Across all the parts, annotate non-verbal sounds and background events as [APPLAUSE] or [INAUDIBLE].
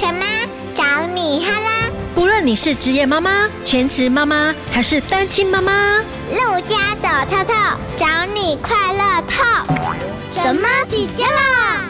什么？找你哈啦！不论你是职业妈妈、全职妈妈还是单亲妈妈，陆家走透透，找你快乐透。什么底家啦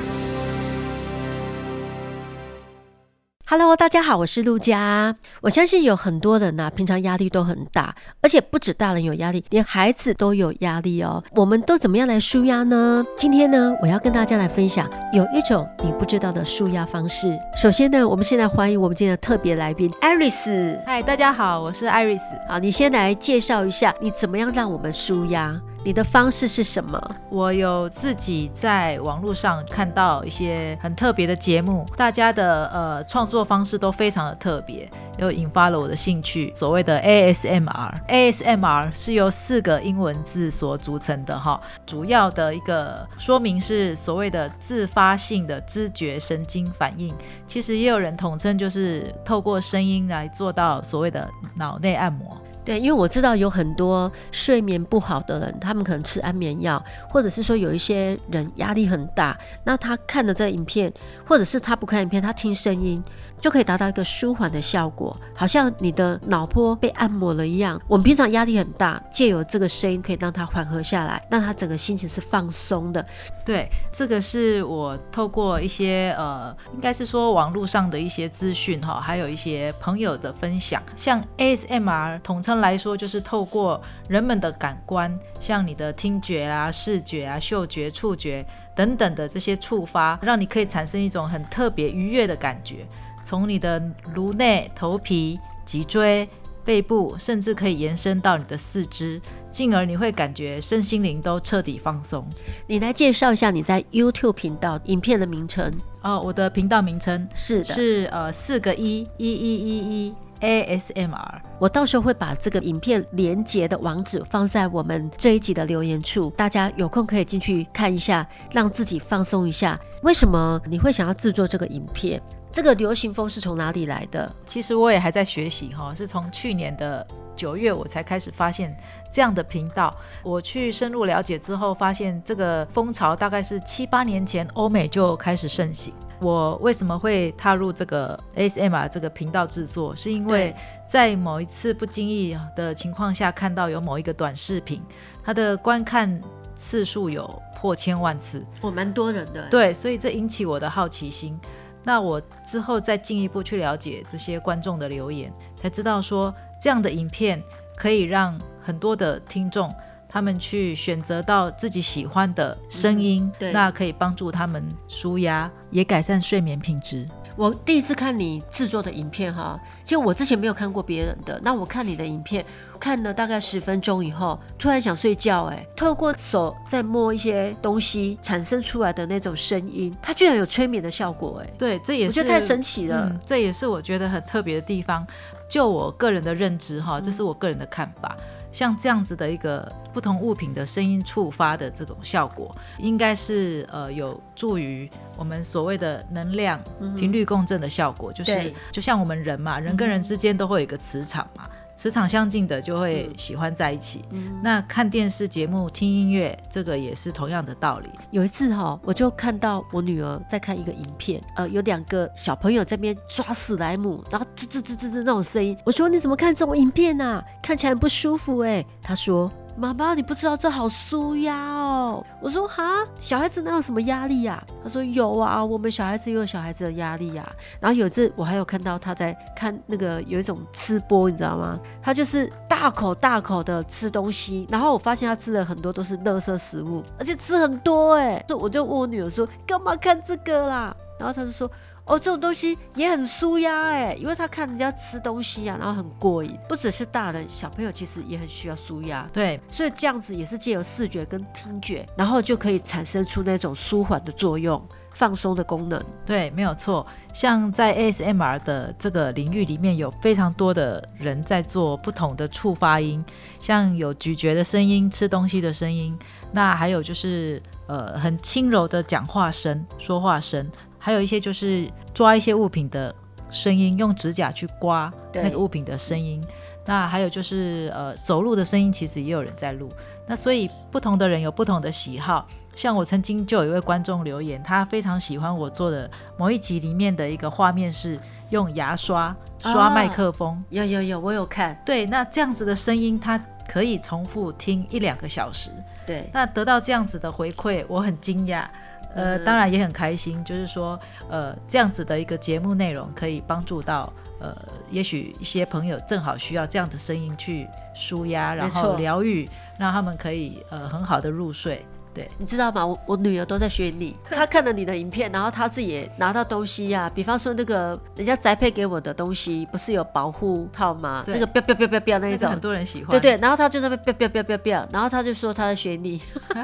？Hello，大家好，我是陆佳。我相信有很多人呢、啊，平常压力都很大，而且不止大人有压力，连孩子都有压力哦。我们都怎么样来舒压呢？今天呢，我要跟大家来分享有一种你不知道的舒压方式。首先呢，我们现在欢迎我们今天的特别来宾艾瑞斯。嗨，大家好，我是艾瑞斯。好，你先来介绍一下，你怎么样让我们舒压？你的方式是什么？我有自己在网络上看到一些很特别的节目，大家的呃创作方式都非常的特别，又引发了我的兴趣。所谓的 ASMR，ASMR 是由四个英文字所组成的哈，主要的一个说明是所谓的自发性的知觉神经反应，其实也有人统称就是透过声音来做到所谓的脑内按摩。对，因为我知道有很多睡眠不好的人，他们可能吃安眠药，或者是说有一些人压力很大，那他看了这影片，或者是他不看影片，他听声音。就可以达到一个舒缓的效果，好像你的脑波被按摩了一样。我们平常压力很大，借由这个声音可以让他缓和下来，让他整个心情是放松的。对，这个是我透过一些呃，应该是说网络上的一些资讯哈，还有一些朋友的分享。像 ASMR 统称来说，就是透过人们的感官，像你的听觉啊、视觉啊、嗅觉、触觉等等的这些触发，让你可以产生一种很特别愉悦的感觉。从你的颅内、头皮、脊椎、背部，甚至可以延伸到你的四肢，进而你会感觉身心灵都彻底放松。你来介绍一下你在 YouTube 频道影片的名称哦。我的频道名称是的是呃四个一一一一一 ASMR。我到时候会把这个影片连接的网址放在我们这一集的留言处，大家有空可以进去看一下，让自己放松一下。为什么你会想要制作这个影片？这个流行风是从哪里来的？其实我也还在学习哈，是从去年的九月我才开始发现这样的频道。我去深入了解之后，发现这个风潮大概是七八年前欧美就开始盛行。我为什么会踏入这个 ASMR 这个频道制作？是因为在某一次不经意的情况下，看到有某一个短视频，它的观看次数有破千万次，哦，蛮多人的。对，所以这引起我的好奇心。那我之后再进一步去了解这些观众的留言，才知道说这样的影片可以让很多的听众他们去选择到自己喜欢的声音，嗯、对，那可以帮助他们舒压，也改善睡眠品质。我第一次看你制作的影片哈，其实我之前没有看过别人的。那我看你的影片，看了大概十分钟以后，突然想睡觉。哎，透过手在摸一些东西产生出来的那种声音，它居然有催眠的效果。哎，对，这也是我觉得太神奇了。嗯，这也是我觉得很特别的地方。就我个人的认知哈，这是我个人的看法。嗯像这样子的一个不同物品的声音触发的这种效果，应该是呃有助于我们所谓的能量频率共振的效果，就是就像我们人嘛，人跟人之间都会有一个磁场嘛。磁场相近的就会喜欢在一起。嗯，那看电视节目、听音乐，这个也是同样的道理。有一次哈，我就看到我女儿在看一个影片，呃，有两个小朋友在那边抓史莱姆，然后吱吱吱吱吱那种声音。我说你怎么看这种影片啊？看起来很不舒服哎。她说。妈妈，你不知道这好舒压哦。我说哈，小孩子哪有什么压力呀？他说有啊，我们小孩子也有小孩子的压力呀。然后有一次我还有看到他在看那个有一种吃播，你知道吗？他就是大口大口的吃东西，然后我发现他吃了很多都是垃圾食物，而且吃很多哎。就我就问我女儿说，干嘛看这个啦？然后他就说。哦，这种东西也很舒压哎，因为他看人家吃东西呀、啊，然后很过瘾。不只是大人，小朋友其实也很需要舒压。对，所以这样子也是借由视觉跟听觉，然后就可以产生出那种舒缓的作用、放松的功能。对，没有错。像在 ASMR 的这个领域里面，有非常多的人在做不同的触发音，像有咀嚼的声音、吃东西的声音，那还有就是呃很轻柔的讲话声、说话声。还有一些就是抓一些物品的声音，用指甲去刮那个物品的声音。那还有就是呃走路的声音，其实也有人在录。那所以不同的人有不同的喜好。像我曾经就有一位观众留言，他非常喜欢我做的某一集里面的一个画面是用牙刷刷麦克风。哦，有有有，我有看。对，那这样子的声音，他可以重复听一两个小时。对，那得到这样子的回馈，我很惊讶。呃，当然也很开心，就是说，呃，这样子的一个节目内容可以帮助到，呃，也许一些朋友正好需要这样的声音去舒压，然后疗愈，让他们可以呃很好的入睡。对，你知道吗？我我女儿都在学你，[LAUGHS] 她看了你的影片，然后她自己也拿到东西呀、啊。比方说那个人家宅配给我的东西，不是有保护套吗？那个那一种，那很多人喜欢。对对，然后她就在那边然后她就说她在学你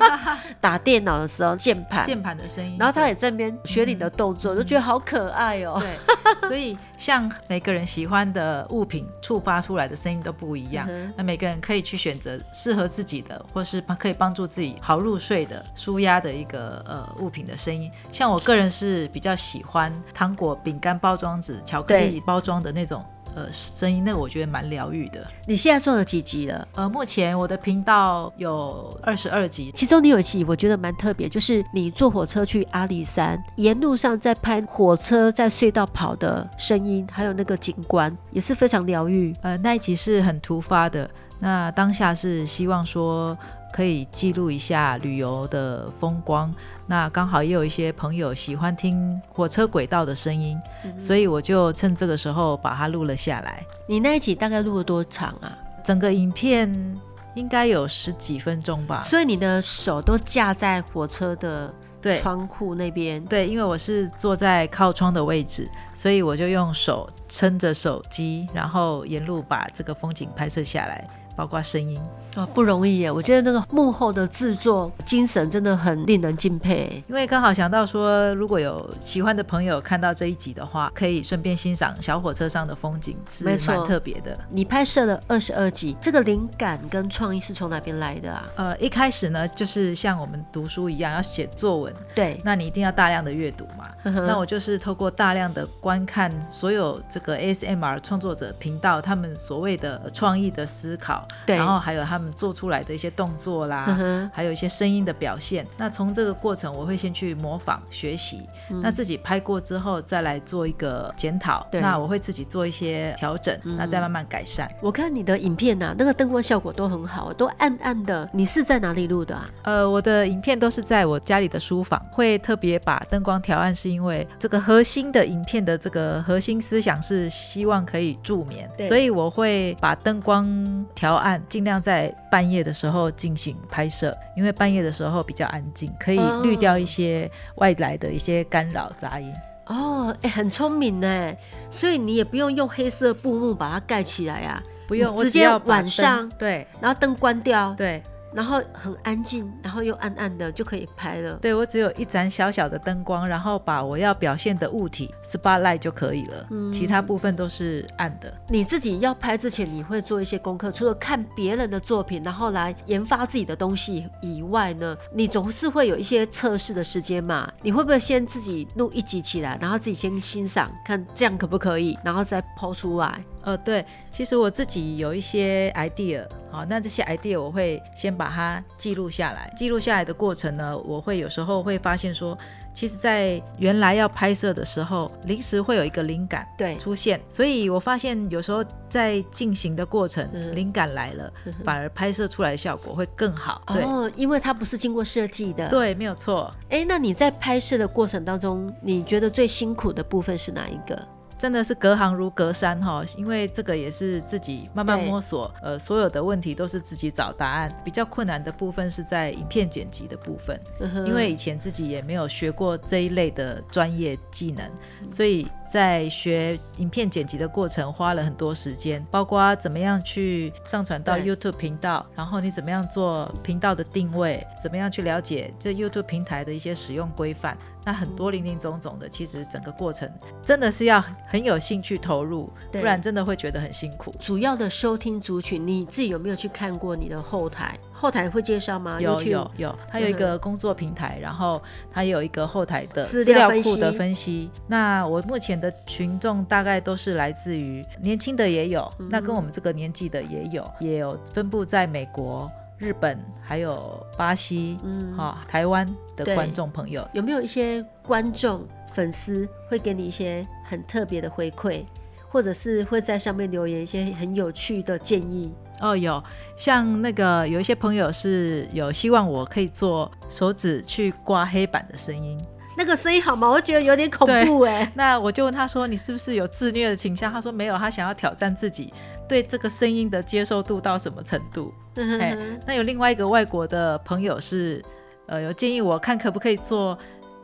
[LAUGHS] 打电脑的时候键盘键盘的声音，然后她也在那边学你的动作，就觉得好可爱哦。对，[LAUGHS] 所以像每个人喜欢的物品触发出来的声音都不一样，嗯、那每个人可以去选择适合自己的，或是可以帮助自己好入睡。的舒压的一个呃物品的声音，像我个人是比较喜欢糖果、饼干包装纸、巧克力包装的那种呃声音，那个我觉得蛮疗愈的。你现在做了几集了？呃，目前我的频道有二十二集，其中你有一集我觉得蛮特别，就是你坐火车去阿里山，沿路上在拍火车在隧道跑的声音，还有那个景观也是非常疗愈。呃，那一集是很突发的，那当下是希望说。可以记录一下旅游的风光，那刚好也有一些朋友喜欢听火车轨道的声音，嗯，所以我就趁这个时候把它录了下来。你那一集大概录了多长啊？整个影片应该有十几分钟吧。所以你的手都架在火车的对窗户那边？对，因为我是坐在靠窗的位置，所以我就用手撑着手机，然后沿路把这个风景拍摄下来。包括声音哦，不容易耶！我觉得那个幕后的制作精神真的很令人敬佩。因为刚好想到说，如果有喜欢的朋友看到这一集的话，可以顺便欣赏小火车上的风景，是蛮特别的。你拍摄了二十二集，这个灵感跟创意是从哪边来的啊？呃，一开始呢，就是像我们读书一样，要写作文，对，那你一定要大量的阅读嘛。嗯、那我就是透过大量的观看所有这个 ASMR 创作者频道，他们所谓的创意的思考。对，然后还有他们做出来的一些动作啦，嗯、还有一些声音的表现。那从这个过程，我会先去模仿学习、嗯，那自己拍过之后再来做一个检讨。对，那我会自己做一些调整，嗯、那再慢慢改善。我看你的影片啊，那个灯光效果都很好，都暗暗的。你是在哪里录的啊？呃，我的影片都是在我家里的书房，会特别把灯光调暗，是因为这个核心的影片的这个核心思想是希望可以助眠，所以我会把灯光调。暗，尽量在半夜的时候进行拍摄，因为半夜的时候比较安静，可以滤掉一些外来的一些干扰杂音。哦，哎、欸，很聪明呢，所以你也不用用黑色布幕把它盖起来呀、啊，不用，直接晚上对，然后灯关掉，对。然后很安静，然后又暗暗的就可以拍了。对，我只有一盏小小的灯光，然后把我要表现的物体 spotlight 就可以了，嗯，其他部分都是暗的。你自己要拍之前，你会做一些功课，除了看别人的作品，然后来研发自己的东西以外呢，你总是会有一些测试的时间嘛？你会不会先自己录一集起来，然后自己先欣赏，看这样可不可以，然后再抛出来？呃，对，其实我自己有一些 idea，好，那这些 idea 我会先把它记录下来。记录下来的过程呢，我会有时候会发现说，其实，在原来要拍摄的时候，临时会有一个灵感对出现，所以我发现有时候在进行的过程，嗯、灵感来了，反而拍摄出来的效果会更好。对哦，因为它不是经过设计的。对，没有错。哎，那你在拍摄的过程当中，你觉得最辛苦的部分是哪一个？真的是隔行如隔山哈，因为这个也是自己慢慢摸索，呃，所有的问题都是自己找答案。比较困难的部分是在影片剪辑的部分，因为以前自己也没有学过这一类的专业技能，所以。在学影片剪辑的过程花了很多时间，包括怎么样去上传到 YouTube 频道，然后你怎么样做频道的定位，怎么样去了解这 YouTube 平台的一些使用规范，那很多林林总总的，其实整个过程真的是要很有兴趣投入，不然真的会觉得很辛苦。主要的收听族群，你自己有没有去看过你的后台？后台会介绍吗？有有有，它有一个工作平台，嗯、然后它有一个后台的资料库的分析。那我目前的群众大概都是来自于年轻的也有、嗯，那跟我们这个年纪的也有，也有分布在美国、日本还有巴西，嗯，哈，台湾的观众朋友，有没有一些观众粉丝会给你一些很特别的回馈，或者是会在上面留言一些很有趣的建议？哦，有，像那个有一些朋友是有希望我可以做手指去刮黑板的声音。那个声音好吗？我觉得有点恐怖哎。那我就问他说：“你是不是有自虐的倾向？”他说：“没有，他想要挑战自己对这个声音的接受度到什么程度。嗯”哎，那有另外一个外国的朋友是，呃，有建议我看可不可以做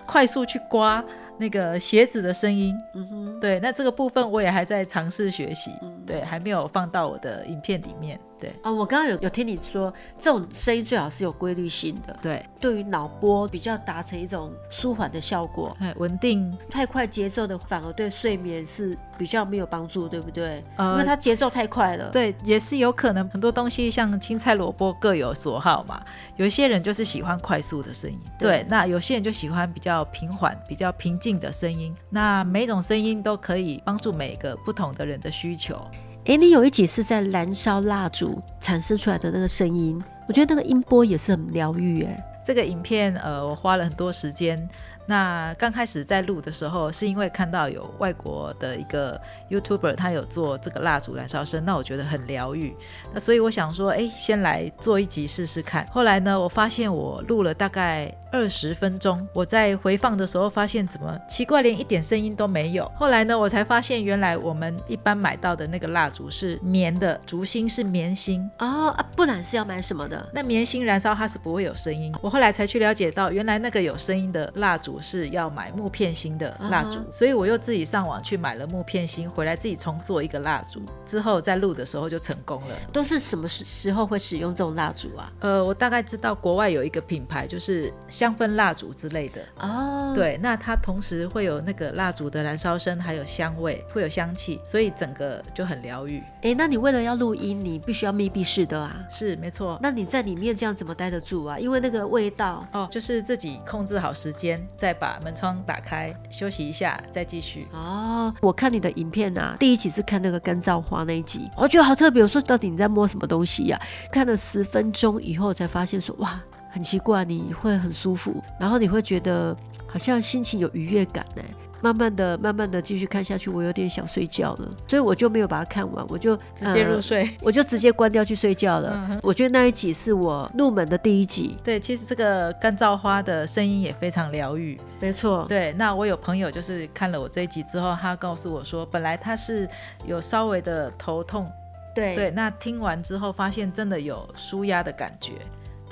快速去刮那个鞋子的声音。嗯哼，对，那这个部分我也还在尝试学习，嗯、对，还没有放到我的影片里面。对啊、哦，我刚刚有有听你说，这种声音最好是有规律性的。对，对于脑波比较达成一种舒缓的效果，哎稳定。太快节奏的反而对睡眠是比较没有帮助，对不对？呃，因为它节奏太快了。对，也是有可能很多东西像青菜萝卜各有所好嘛。有一些人就是喜欢快速的声音，对，对。那有些人就喜欢比较平缓、比较平静的声音。那每种声音都可以帮助每个不同的人的需求。诶，你有一集是在燃烧蜡烛产生出来的那个声音，我觉得那个音波也是很疗愈。诶，这个影片呃，我花了很多时间。那刚开始在录的时候，是因为看到有外国的一个 YouTuber，他有做这个蜡烛燃烧声，那我觉得很疗愈。那所以我想说，哎，先来做一集试试看。后来呢，我发现我录了大概二十分钟，我在回放的时候发现怎么奇怪，连一点声音都没有。后来呢，我才发现原来我们一般买到的那个蜡烛是棉的，烛芯是棉芯哦，啊，不然是要买什么的？那棉芯燃烧它是不会有声音。我后来才去了解到，原来那个有声音的蜡烛。是要买木片芯的蜡烛，uh -huh. 所以我又自己上网去买了木片芯，回来自己重做一个蜡烛，之后在录的时候就成功了。都是什么时时候会使用这种蜡烛啊？呃，我大概知道国外有一个品牌，就是香氛蜡烛之类的。哦、oh.，对，那它同时会有那个蜡烛的燃烧声，还有香味，会有香气，所以整个就很疗愈。哎，那你为了要录音，你必须要密闭式的啊？是，没错。那你在里面这样怎么待得住啊？因为那个味道哦，就是自己控制好时间，再把门窗打开，休息一下，再继续。哦，我看你的影片啊，第一集是看那个干燥花那一集，我觉得好特别。我说到底你在摸什么东西呀？看了十分钟以后才发现说哇，很奇怪，你会很舒服，然后你会觉得好像心情有愉悦感呢。慢慢的、慢慢的继续看下去，我有点想睡觉了，所以我就没有把它看完，我就直接入睡，呃，[LAUGHS] 我就直接关掉去睡觉了。嗯。我觉得那一集是我入门的第一集。对，其实这个干燥花的声音也非常疗愈。没错。对，那我有朋友就是看了我这一集之后，他告诉我说，本来他是有稍微的头痛，对对，那听完之后发现真的有舒压的感觉。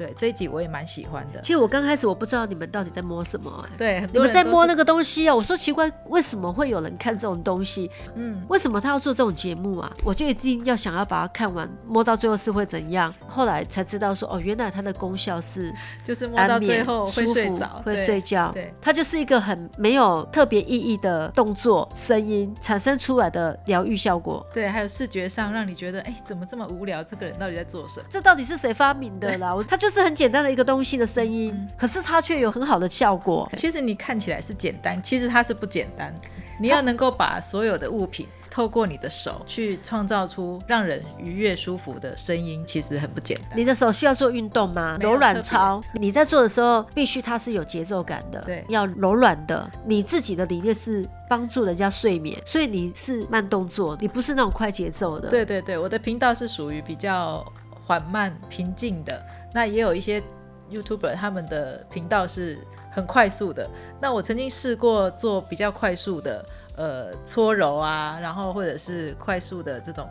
对，这一集我也蛮喜欢的。其实我刚开始我不知道你们到底在摸什么，哎，对，你们在摸那个东西啊。我说奇怪，为什么会有人看这种东西？嗯，为什么他要做这种节目啊？我就一定要想要把它看完，摸到最后是会怎样？后来才知道说，哦，原来它的功效是 [LAUGHS] 就是摸到最后会睡着，会睡觉。对，它就是一个很没有特别意义的动作，声音产生出来的疗愈效果。对，还有视觉上让你觉得，哎，怎么这么无聊？这个人到底在做什么？这到底是谁发明的啦？他就。是很简单的一个东西的声音，嗯，可是它却有很好的效果。其实你看起来是简单，其实它是不简单。你要能够把所有的物品透过你的手去创造出让人愉悦舒服的声音，其实很不简单。你的手需要做运动吗？柔软操，你在做的时候必须它是有节奏感的，对，要柔软的。你自己的理念是帮助人家睡眠，所以你是慢动作，你不是那种快节奏的。对对对，我的频道是属于比较缓慢平静的。那也有一些 YouTuber，他们的频道是很快速的。那我曾经试过做比较快速的，呃，搓揉啊，然后或者是快速的这种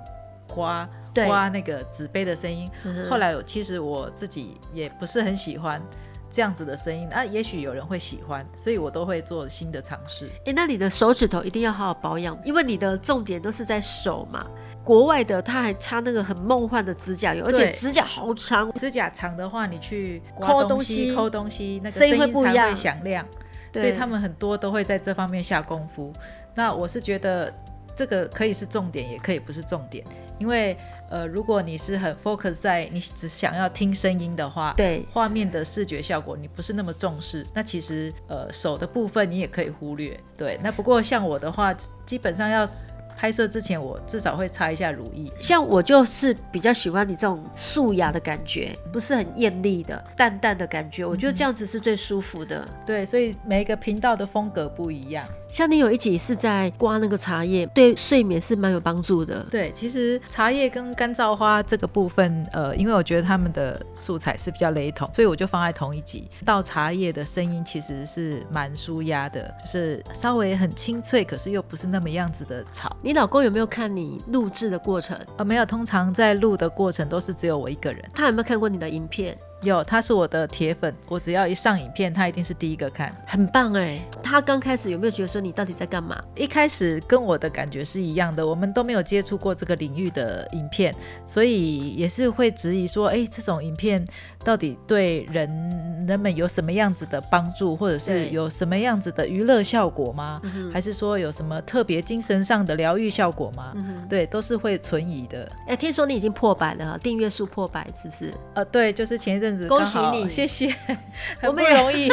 刮刮那个纸杯的声音。后来其实我自己也不是很喜欢这样子的声音。那也许有人会喜欢，所以我都会做新的尝试。诶，那你的手指头一定要好好保养，因为你的重点都是在手嘛。国外的他还擦那个很梦幻的指甲油，而且指甲好长。指甲长的话，你去抠东西、抠东西，那个声音才会响亮。所以他们很多都会在这方面下功夫。那我是觉得这个可以是重点，也可以不是重点。因为呃，如果你是很 focus 在你只想要听声音的话，对画面的视觉效果你不是那么重视，那其实呃手的部分你也可以忽略。对，那不过像我的话，基本上要。拍摄之前，我至少会擦一下乳液。像我就是比较喜欢你这种素雅的感觉，不是很艳丽的，淡淡的感觉，我觉得这样子是最舒服的。嗯、对，所以每一个频道的风格不一样。像你有一集是在刮那个茶叶，对睡眠是蛮有帮助的。对，其实茶叶跟干燥花这个部分，呃，因为我觉得他们的素材是比较雷同，所以我就放在同一集。倒茶叶的声音其实是蛮舒压的，就是稍微很清脆，可是又不是那么样子的吵。你老公有没有看你录制的过程？呃，没有，通常在录的过程都是只有我一个人。他有没有看过你的影片？有，他是我的铁粉，我只要一上影片，他一定是第一个看，很棒哎。他刚开始有没有觉得说你到底在干嘛？一开始跟我的感觉是一样的，我们都没有接触过这个领域的影片，所以也是会质疑说，哎，这种影片到底对人人们有什么样子的帮助，或者是有什么样子的娱乐效果吗？还是说有什么特别精神上的疗愈效果吗？嗯、对，都是会存疑的。哎，听说你已经破百了，订阅数破百是不是？呃，对，就是前一阵。恭喜你，谢谢，[LAUGHS] 很不容易。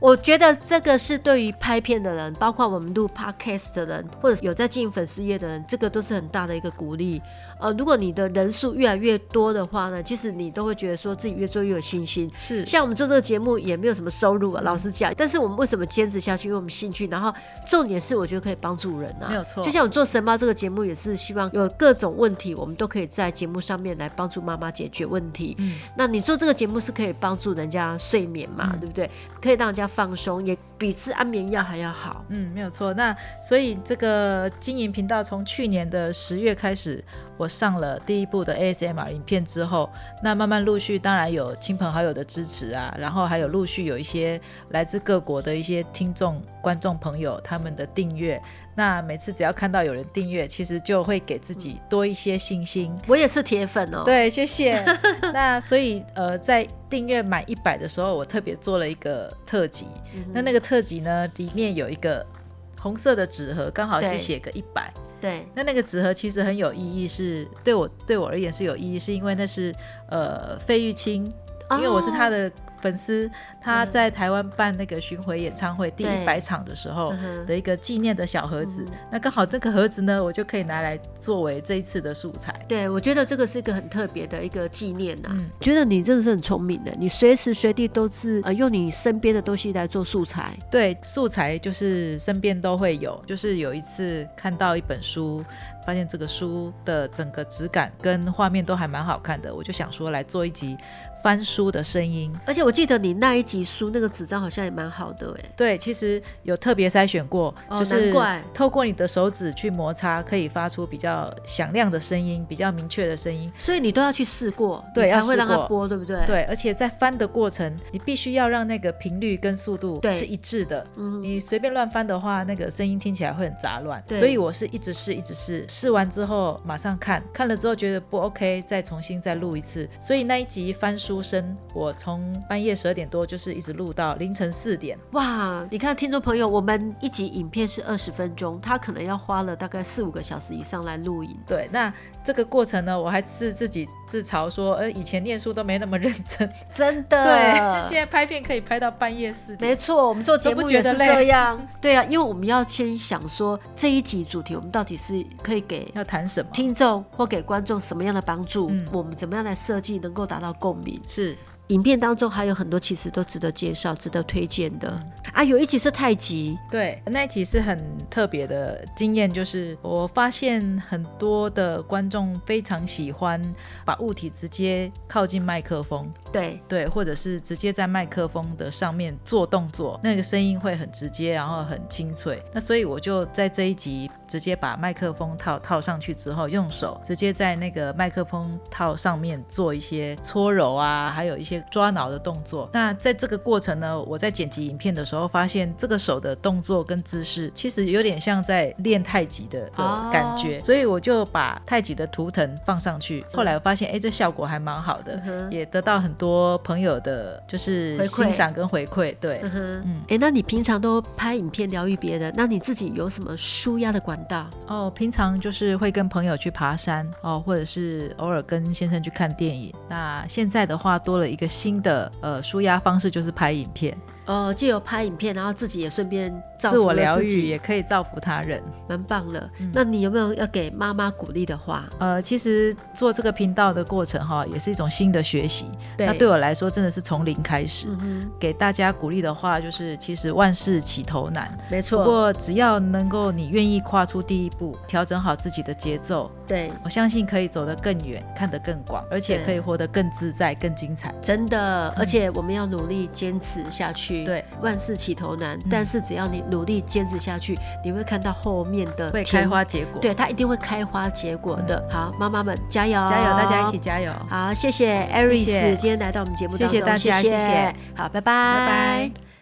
我觉得这个是对于拍片的人，包括我们录 podcast 的人，或者有在经营粉丝页的人，这个都是很大的一个鼓励。呃，如果你的人数越来越多的话呢，其实你都会觉得说自己越做越有信心。是，像我们做这个节目也没有什么收入啊，老实讲。但是我们为什么坚持下去？因为我们兴趣。然后重点是，我觉得可以帮助人啊，没有错。就像我做神妈这个节目，也是希望有各种问题，我们都可以在节目上面来帮助妈妈解决问题。嗯，那你做这个节目是可以帮助人家睡眠嘛？嗯、对不对？可以让人家放松，也比吃安眠药还要好。嗯，没有错。那所以这个经营频道从去年的十月开始。我上了第一部的 ASMR 影片之后，那慢慢陆续，当然有亲朋好友的支持啊，然后还有陆续有一些来自各国的一些听众、观众朋友他们的订阅。那每次只要看到有人订阅，其实就会给自己多一些信心。我也是铁粉哦。对，谢谢。[LAUGHS] 那所以呃，在订阅满一百的时候，我特别做了一个特辑。嗯、那那个特辑呢，里面有一个红色的纸盒，刚好是写个一百。对，那那个纸盒其实很有意义，是对我对我而言是有意义，是因为那是呃费玉清，因为我是他的。粉丝他在台湾办那个巡回演唱会第一百场的时候的一个纪念的小盒子，嗯、那刚好这个盒子呢，我就可以拿来作为这一次的素材。对，我觉得这个是一个很特别的一个纪念呐、啊。嗯，觉得你真的是很聪明的，你随时随地都是呃用你身边的东西来做素材。对，素材就是身边都会有。就是有一次看到一本书，发现这个书的整个质感跟画面都还蛮好看的，我就想说来做一集。翻书的声音，而且我记得你那一集书那个纸张好像也蛮好的哎。对，其实有特别筛选过，哦、就是透过你的手指去摩擦，可以发出比较响亮的声音，比较明确的声音。所以你都要去试过，对，才会让它播，对不对？对，而且在翻的过程，你必须要让那个频率跟速度是一致的。嗯，你随便乱翻的话，那个声音听起来会很杂乱。对，所以我是一直试，一直试，试完之后马上看，看了之后觉得不 OK，再重新再录一次。所以那一集翻书。出生，我从半夜十二点多就是一直录到凌晨四点。哇，你看听众朋友，我们一集影片是二十分钟，他可能要花了大概四五个小时以上来录影。对，那这个过程呢，我还是自己自嘲说，呃，以前念书都没那么认真，真的。[LAUGHS] 对，现在拍片可以拍到半夜四点。没错，我们做节目也是这样。[LAUGHS] 对啊，因为我们要先想说这一集主题，我们到底是可以给要谈什么听众或给观众什么样的帮助？嗯，我们怎么样来设计能够达到共鸣？是。影片当中还有很多其实都值得介绍、值得推荐的啊！有一集是太极，对，那一集是很特别的经验，就是我发现很多的观众非常喜欢把物体直接靠近麦克风，对对，或者是直接在麦克风的上面做动作，那个声音会很直接，然后很清脆。那所以我就在这一集直接把麦克风套套上去之后，用手直接在那个麦克风套上面做一些搓揉啊，还有一些。抓挠的动作，那在这个过程呢，我在剪辑影片的时候，发现这个手的动作跟姿势，其实有点像在练太极的的感觉，oh. 所以我就把太极的图腾放上去。后来我发现，哎，这效果还蛮好的，uh. 也得到很多朋友的，就是欣赏跟回馈。对，uh. 嗯，哎，那你平常都拍影片疗愈别人，那你自己有什么舒压的管道？哦，平常就是会跟朋友去爬山哦，或者是偶尔跟先生去看电影。那现在的话，多了一个。新的呃呃舒压方式就是拍影片，哦，借由拍影片，然后自己也顺便造自我疗愈，也可以造福他人，蛮棒的。嗯、那你有没有要给妈妈鼓励的话？呃，其实做这个频道的过程哈，也是一种新的学习。对那对我来说，真的是从零开始。嗯、给大家鼓励的话，就是其实万事起头难，没错。不过只要能够你愿意跨出第一步，调整好自己的节奏，对我相信可以走得更远，看得更广，而且可以活得更自在、更精彩。真的，而且我们要努力坚持下去。对，万事起头难，但是只要你努力坚持下去，你会看到后面的会开花结果。对，它一定会开花结果的。好，妈妈们加油，加油，大家一起加油。好，谢谢 Aris 今天来到我们节目当中，谢谢大家，谢谢。好，拜拜，拜拜。